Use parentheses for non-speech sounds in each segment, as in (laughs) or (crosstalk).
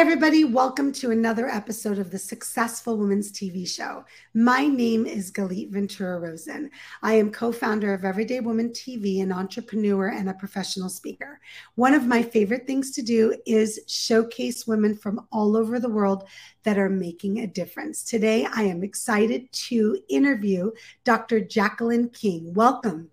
Everybody. Welcome to another episode of the Successful Women's TV show. My name is Galit Ventura Rosen. I am co founder of Everyday Woman TV, an entrepreneur, and a professional speaker. One of my favorite things to do is showcase women from all over the world that are making a difference. Today, I am excited to interview Dr. Jacqueline King. Welcome.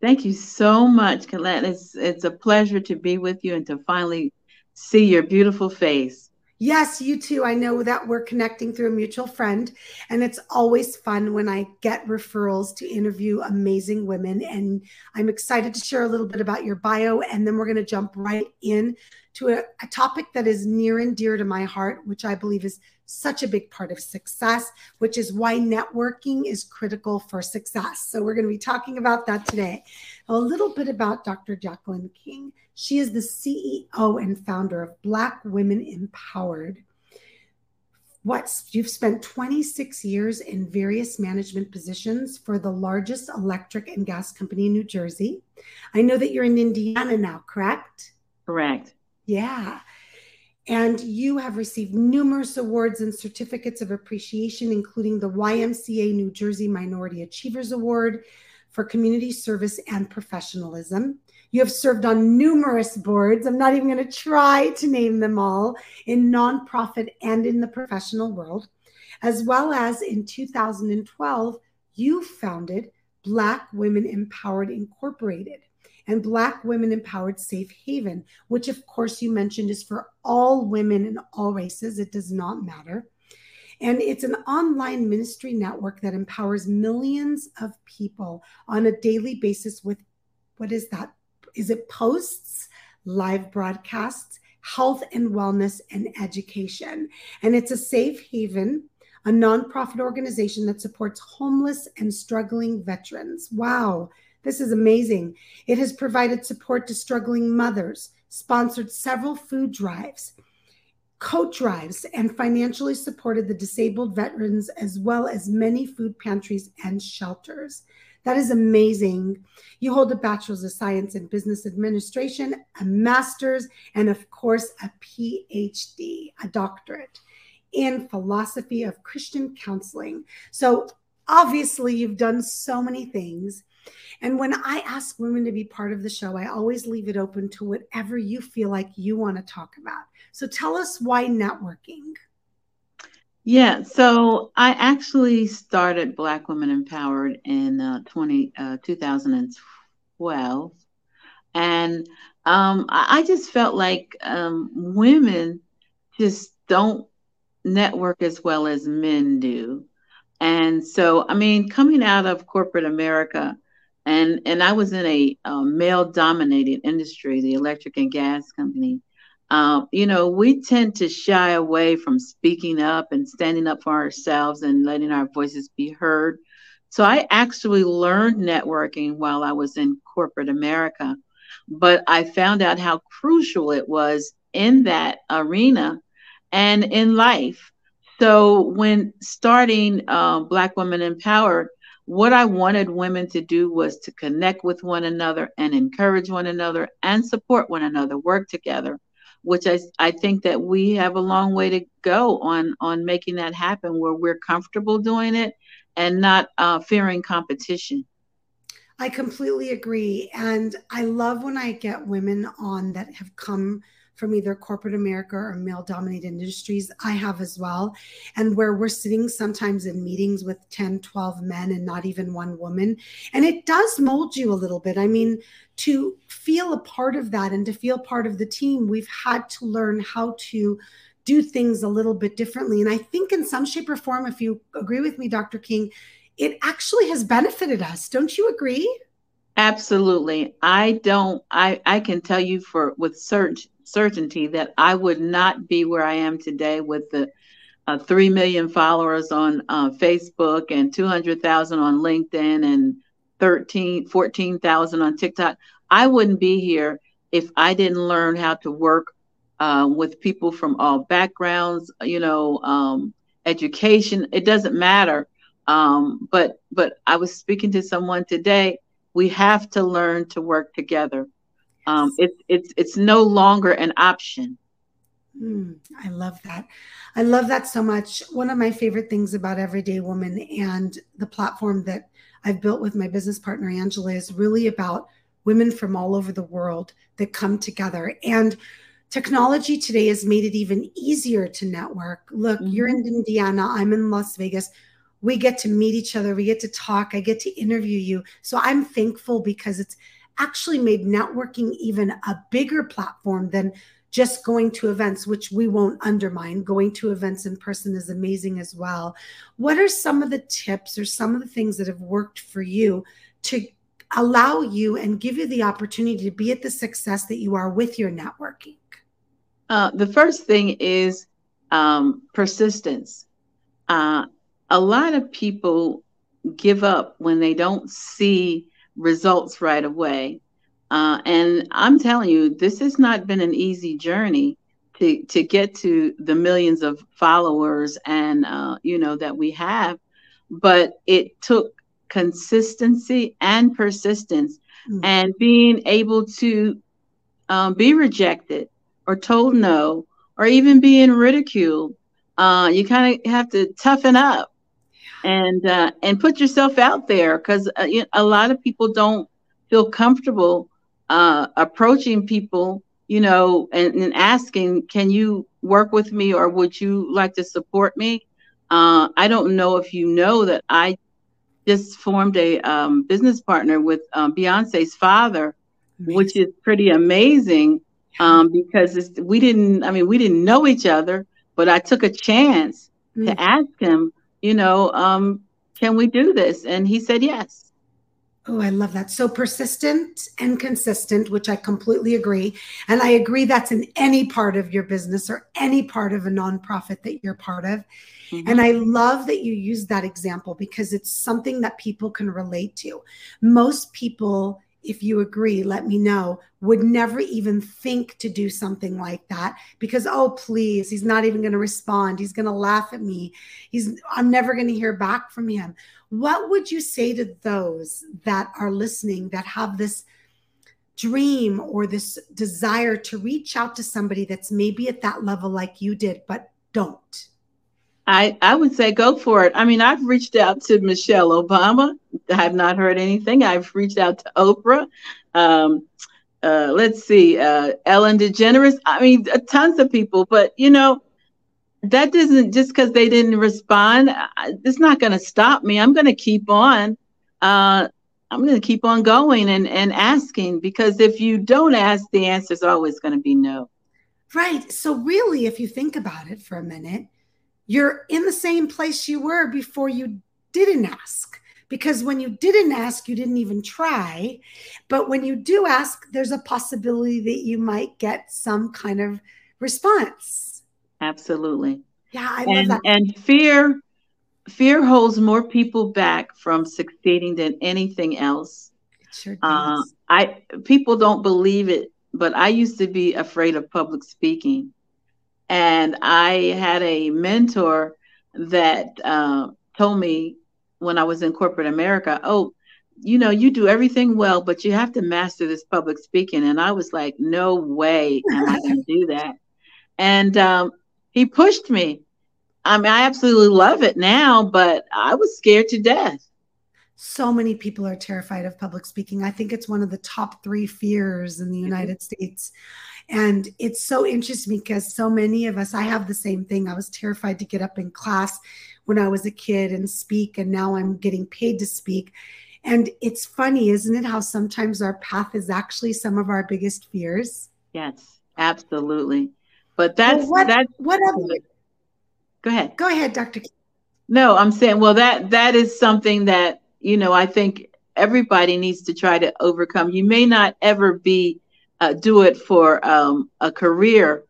Thank you so much, Galit. It's, it's a pleasure to be with you and to finally see your beautiful face. Yes, you too. I know that we're connecting through a mutual friend, and it's always fun when I get referrals to interview amazing women. And I'm excited to share a little bit about your bio, and then we're going to jump right in to a, a topic that is near and dear to my heart, which I believe is such a big part of success, which is why networking is critical for success. So, we're going to be talking about that today. A little bit about Dr. Jacqueline King. She is the CEO and founder of Black Women Empowered. What you've spent 26 years in various management positions for the largest electric and gas company in New Jersey. I know that you're in Indiana now, correct? Correct. Yeah. And you have received numerous awards and certificates of appreciation, including the YMCA New Jersey Minority Achievers Award for community service and professionalism. You have served on numerous boards. I'm not even going to try to name them all in nonprofit and in the professional world. As well as in 2012, you founded Black Women Empowered Incorporated and Black Women Empowered Safe Haven, which, of course, you mentioned is for all women and all races. It does not matter. And it's an online ministry network that empowers millions of people on a daily basis with what is that? Is it posts, live broadcasts, health and wellness, and education? And it's a safe haven a nonprofit organization that supports homeless and struggling veterans. Wow, this is amazing. It has provided support to struggling mothers, sponsored several food drives, coat drives, and financially supported the disabled veterans, as well as many food pantries and shelters. That is amazing. You hold a bachelor's of science in business administration, a master's, and of course, a PhD, a doctorate in philosophy of Christian counseling. So, obviously, you've done so many things. And when I ask women to be part of the show, I always leave it open to whatever you feel like you want to talk about. So tell us why networking. Yeah, so I actually started Black Women Empowered in uh, 20, uh, 2012. And um, I just felt like um, women just don't network as well as men do. And so, I mean, coming out of corporate America, and and I was in a um, male dominated industry, the electric and gas company. Um, you know, we tend to shy away from speaking up and standing up for ourselves and letting our voices be heard. So I actually learned networking while I was in corporate America, but I found out how crucial it was in that arena and in life. So when starting uh, Black Women Empowered, what I wanted women to do was to connect with one another and encourage one another and support one another, work together, which I, I think that we have a long way to go on on making that happen where we're comfortable doing it and not uh, fearing competition. I completely agree. And I love when I get women on that have come from either corporate America or male dominated industries. I have as well. And where we're sitting sometimes in meetings with 10, 12 men and not even one woman. And it does mold you a little bit. I mean, to feel a part of that and to feel part of the team, we've had to learn how to do things a little bit differently. And I think in some shape or form, if you agree with me, Dr. King, it actually has benefited us. Don't you agree? Absolutely. I don't I I can tell you for with certain certainty that I would not be where I am today with the uh, 3 million followers on uh, Facebook and 200,000 on LinkedIn and 13, 14,000 on TikTok. I wouldn't be here if I didn't learn how to work uh, with people from all backgrounds, you know, um, education. It doesn't matter. Um, but but I was speaking to someone today. We have to learn to work together. Um, it's it's it's no longer an option. Mm, I love that. I love that so much. One of my favorite things about Everyday Woman and the platform that I've built with my business partner, Angela, is really about women from all over the world that come together. And technology today has made it even easier to network. Look, mm-hmm. you're in Indiana, I'm in Las Vegas. We get to meet each other, we get to talk, I get to interview you. So I'm thankful because it's actually made networking even a bigger platform than just going to events, which we won't undermine. Going to events in person is amazing as well. What are some of the tips or some of the things that have worked for you to allow you and give you the opportunity to be at the success that you are with your networking? Uh, the first thing is um, persistence. Uh, a lot of people give up when they don't see results right away. Uh, and I'm telling you, this has not been an easy journey to to get to the millions of followers and uh, you know that we have, but it took consistency and persistence, mm-hmm. and being able to um, be rejected or told no or even being ridiculed. Uh, you kind of have to toughen up and uh, and put yourself out there because uh, a lot of people don't feel comfortable uh, approaching people, you know, and, and, asking, "Can you work with me, or would you like to support me?" Uh, I don't know if you know that I just formed a um, business partner with um, Beyonce's father, amazing. which is pretty amazing um, because we didn't. I mean, we didn't know each other, but I took a chance mm. to ask him, you know, um, can we do this? And he said yes. Oh, I love that. So persistent and consistent, which I completely agree. And I agree that's in any part of your business or any part of a nonprofit that you're part of. Mm-hmm. And I love that you use that example because it's something that people can relate to. Most people if you agree, let me know, would never even think to do something like that because, oh, please, he's not even going to respond. He's going to laugh at me. He's, I'm never going to hear back from him. What would you say to those that are listening that have this dream or this desire to reach out to somebody that's maybe at that level like you did, but don't? I, I would say go for it. I mean, I've reached out to Michelle Obama. I have not heard anything. I've reached out to Oprah. Um, uh, let's see, uh, Ellen DeGeneres. I mean, tons of people. But you know, that doesn't just because they didn't respond. It's not going to stop me. I'm going to keep on. Uh, I'm going to keep on going and and asking because if you don't ask, the answer is always going to be no. Right. So really, if you think about it for a minute you're in the same place you were before you didn't ask. Because when you didn't ask, you didn't even try. But when you do ask, there's a possibility that you might get some kind of response. Absolutely. Yeah, I and, love that. And fear, fear holds more people back from succeeding than anything else. It sure uh, does. Uh, I people don't believe it, but I used to be afraid of public speaking. And I had a mentor that uh, told me when I was in corporate America, oh, you know, you do everything well, but you have to master this public speaking. And I was like, no way am I going to do that. And um, he pushed me. I mean, I absolutely love it now, but I was scared to death. So many people are terrified of public speaking. I think it's one of the top three fears in the mm-hmm. United States. And it's so interesting because so many of us, I have the same thing. I was terrified to get up in class when I was a kid and speak, and now I'm getting paid to speak. And it's funny, isn't it, how sometimes our path is actually some of our biggest fears? Yes, absolutely. But that's well, what, that's what other, go ahead. Go ahead, Dr. No, I'm saying, well, that that is something that, you know, I think everybody needs to try to overcome. You may not ever be uh, do it for um, a career,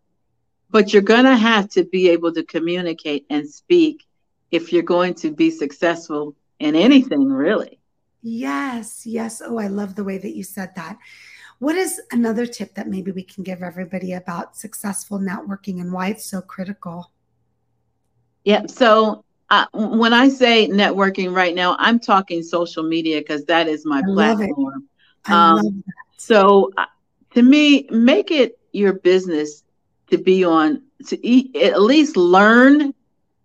but you're going to have to be able to communicate and speak if you're going to be successful in anything, really. Yes, yes. Oh, I love the way that you said that. What is another tip that maybe we can give everybody about successful networking and why it's so critical? Yeah. So uh, when I say networking right now, I'm talking social media because that is my I platform. I um. So uh, to me, make it your business to be on to eat, at least learn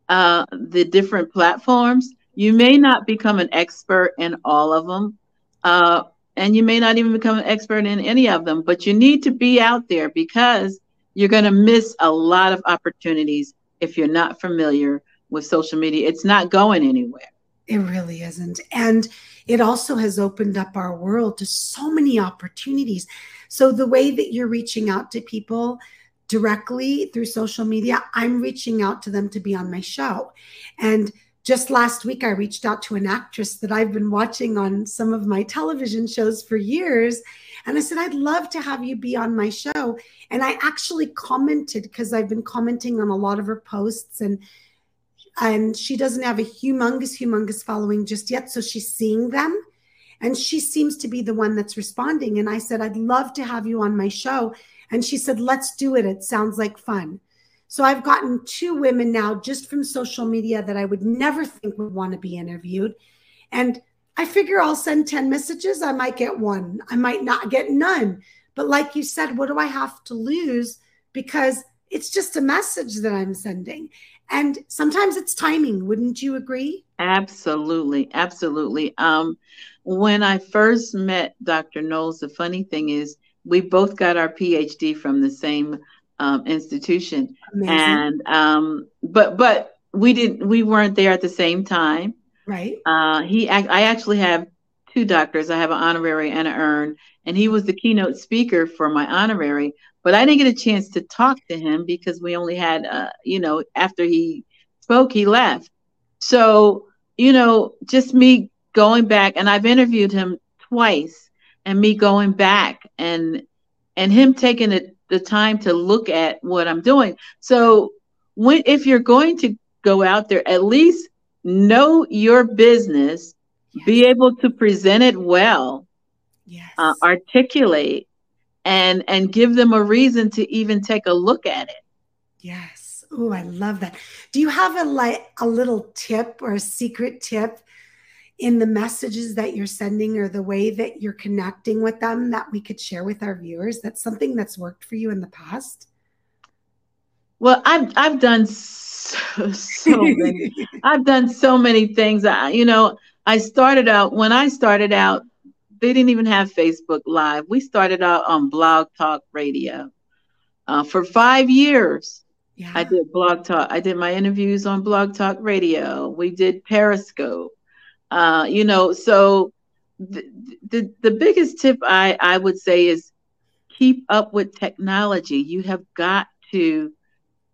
uh, the different platforms. You may not become an expert in all of them, uh, and you may not even become an expert in any of them, but you need to be out there because you're going to miss a lot of opportunities if you're not familiar with social media. It's not going anywhere. It really isn't. And it also has opened up our world to so many opportunities. So, the way that you're reaching out to people directly through social media, I'm reaching out to them to be on my show. And just last week, I reached out to an actress that I've been watching on some of my television shows for years. And I said, I'd love to have you be on my show. And I actually commented because I've been commenting on a lot of her posts and and she doesn't have a humongous, humongous following just yet. So she's seeing them. And she seems to be the one that's responding. And I said, I'd love to have you on my show. And she said, Let's do it. It sounds like fun. So I've gotten two women now just from social media that I would never think would want to be interviewed. And I figure I'll send 10 messages. I might get one, I might not get none. But like you said, what do I have to lose? Because it's just a message that I'm sending. And sometimes it's timing. Wouldn't you agree? Absolutely. Absolutely. Um, when I first met Dr. Knowles, the funny thing is we both got our PhD from the same um, institution. Amazing. And um, but but we didn't we weren't there at the same time. Right. Uh, he I actually have two doctors. I have an honorary and an earn, and he was the keynote speaker for my honorary. But I didn't get a chance to talk to him because we only had, uh, you know, after he spoke, he left. So, you know, just me going back, and I've interviewed him twice, and me going back and and him taking it the time to look at what I'm doing. So, when if you're going to go out there, at least know your business, yes. be able to present it well, yes. uh, articulate, and and give them a reason to even take a look at it. Yes. Oh, I love that. Do you have a like a little tip or a secret tip in the messages that you're sending or the way that you're connecting with them that we could share with our viewers? That's something that's worked for you in the past. Well, I've I've done so, so many. (laughs) I've done so many things. I, you know, I started out when I started out they didn't even have Facebook Live. We started out on Blog Talk Radio uh, for five years. Yeah. I did Blog Talk. I did my interviews on Blog Talk Radio. We did Periscope. Uh, you know, so the, the the biggest tip I I would say is keep up with technology. You have got to.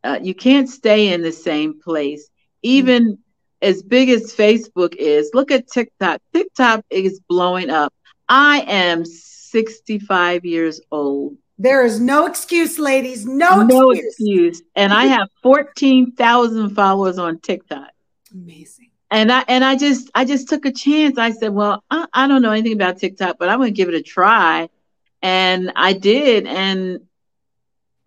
Uh, you can't stay in the same place, even. As big as Facebook is, look at TikTok. TikTok is blowing up. I am 65 years old. There is no excuse, ladies. No, no excuse. excuse. And I have 14,000 followers on TikTok. Amazing. And I and I just I just took a chance. I said, well, I, I don't know anything about TikTok, but I'm going to give it a try. And I did, and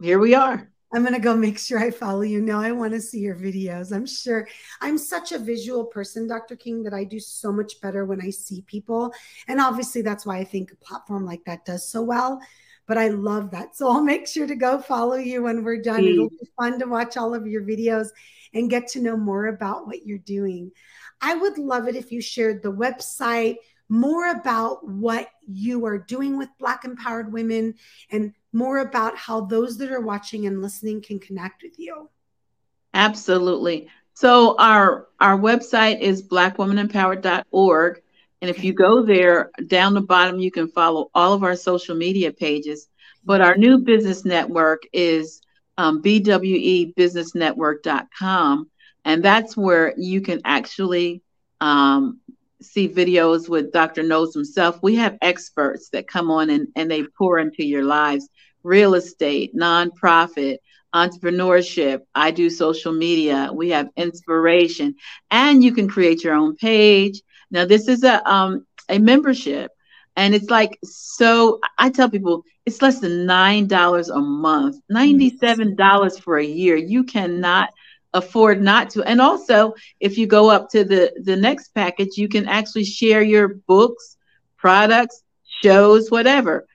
here we are. I'm going to go make sure I follow you now. I want to see your videos. I'm sure I'm such a visual person, Dr. King, that I do so much better when I see people. And obviously, that's why I think a platform like that does so well. But I love that. So I'll make sure to go follow you when we're done. It'll be fun to watch all of your videos and get to know more about what you're doing. I would love it if you shared the website, more about what you are doing with Black empowered women and more about how those that are watching and listening can connect with you. Absolutely. So our our website is blackwomanempowered.org and if you go there down the bottom you can follow all of our social media pages. But our new business network is um, bwebusinessnetwork.com and that's where you can actually um, see videos with Dr. Knowles himself. We have experts that come on and, and they pour into your lives real estate, nonprofit, entrepreneurship. I do social media. We have inspiration, and you can create your own page. Now, this is a um, a membership, and it's like so. I tell people it's less than nine dollars a month, ninety seven dollars for a year. You cannot afford not to. And also, if you go up to the the next package, you can actually share your books, products, shows, whatever.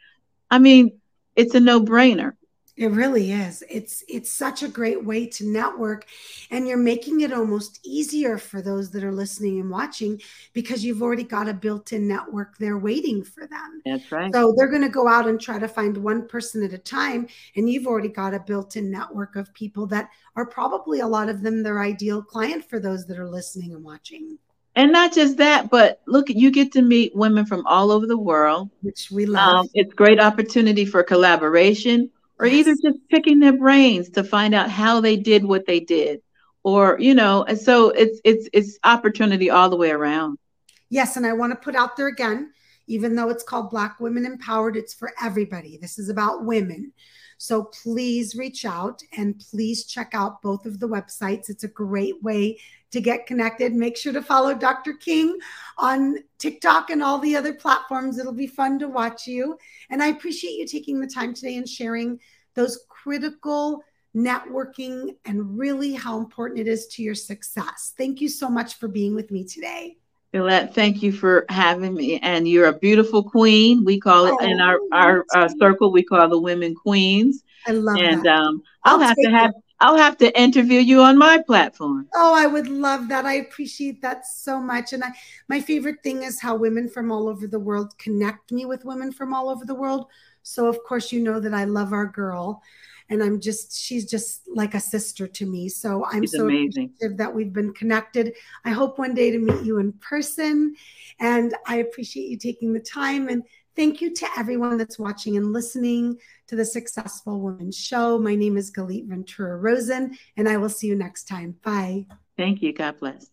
I mean, it's a no brainer. It really is. It's it's such a great way to network and you're making it almost easier for those that are listening and watching because you've already got a built-in network there waiting for them. That's right. So they're going to go out and try to find one person at a time and you've already got a built-in network of people that are probably a lot of them their ideal client for those that are listening and watching. And not just that, but look, you get to meet women from all over the world, which we love. Um, it's great opportunity for collaboration or yes. either just picking their brains to find out how they did what they did. Or you know and so it's it's it's opportunity all the way around. Yes and i want to put out there again even though it's called black women empowered it's for everybody. This is about women. So please reach out and please check out both of the websites. It's a great way to get connected make sure to follow dr king on tiktok and all the other platforms it'll be fun to watch you and i appreciate you taking the time today and sharing those critical networking and really how important it is to your success. Thank you so much for being with me today. Galit, thank you for having me. And you're a beautiful queen. We call it oh, in our, our, our, circle, we call the women queens. I love and, that. um, I'll, I'll have to have it. I'll have to interview you on my platform. Oh, I would love that. I appreciate that so much. And I, my favorite thing is how women from all over the world connect me with women from all over the world. So, of course, you know that I love our girl. And I'm just, she's just like a sister to me. So I'm she's so amazing. appreciative that we've been connected. I hope one day to meet you in person. And I appreciate you taking the time. And thank you to everyone that's watching and listening to the Successful Woman Show. My name is Galit Ventura Rosen, and I will see you next time. Bye. Thank you. God bless.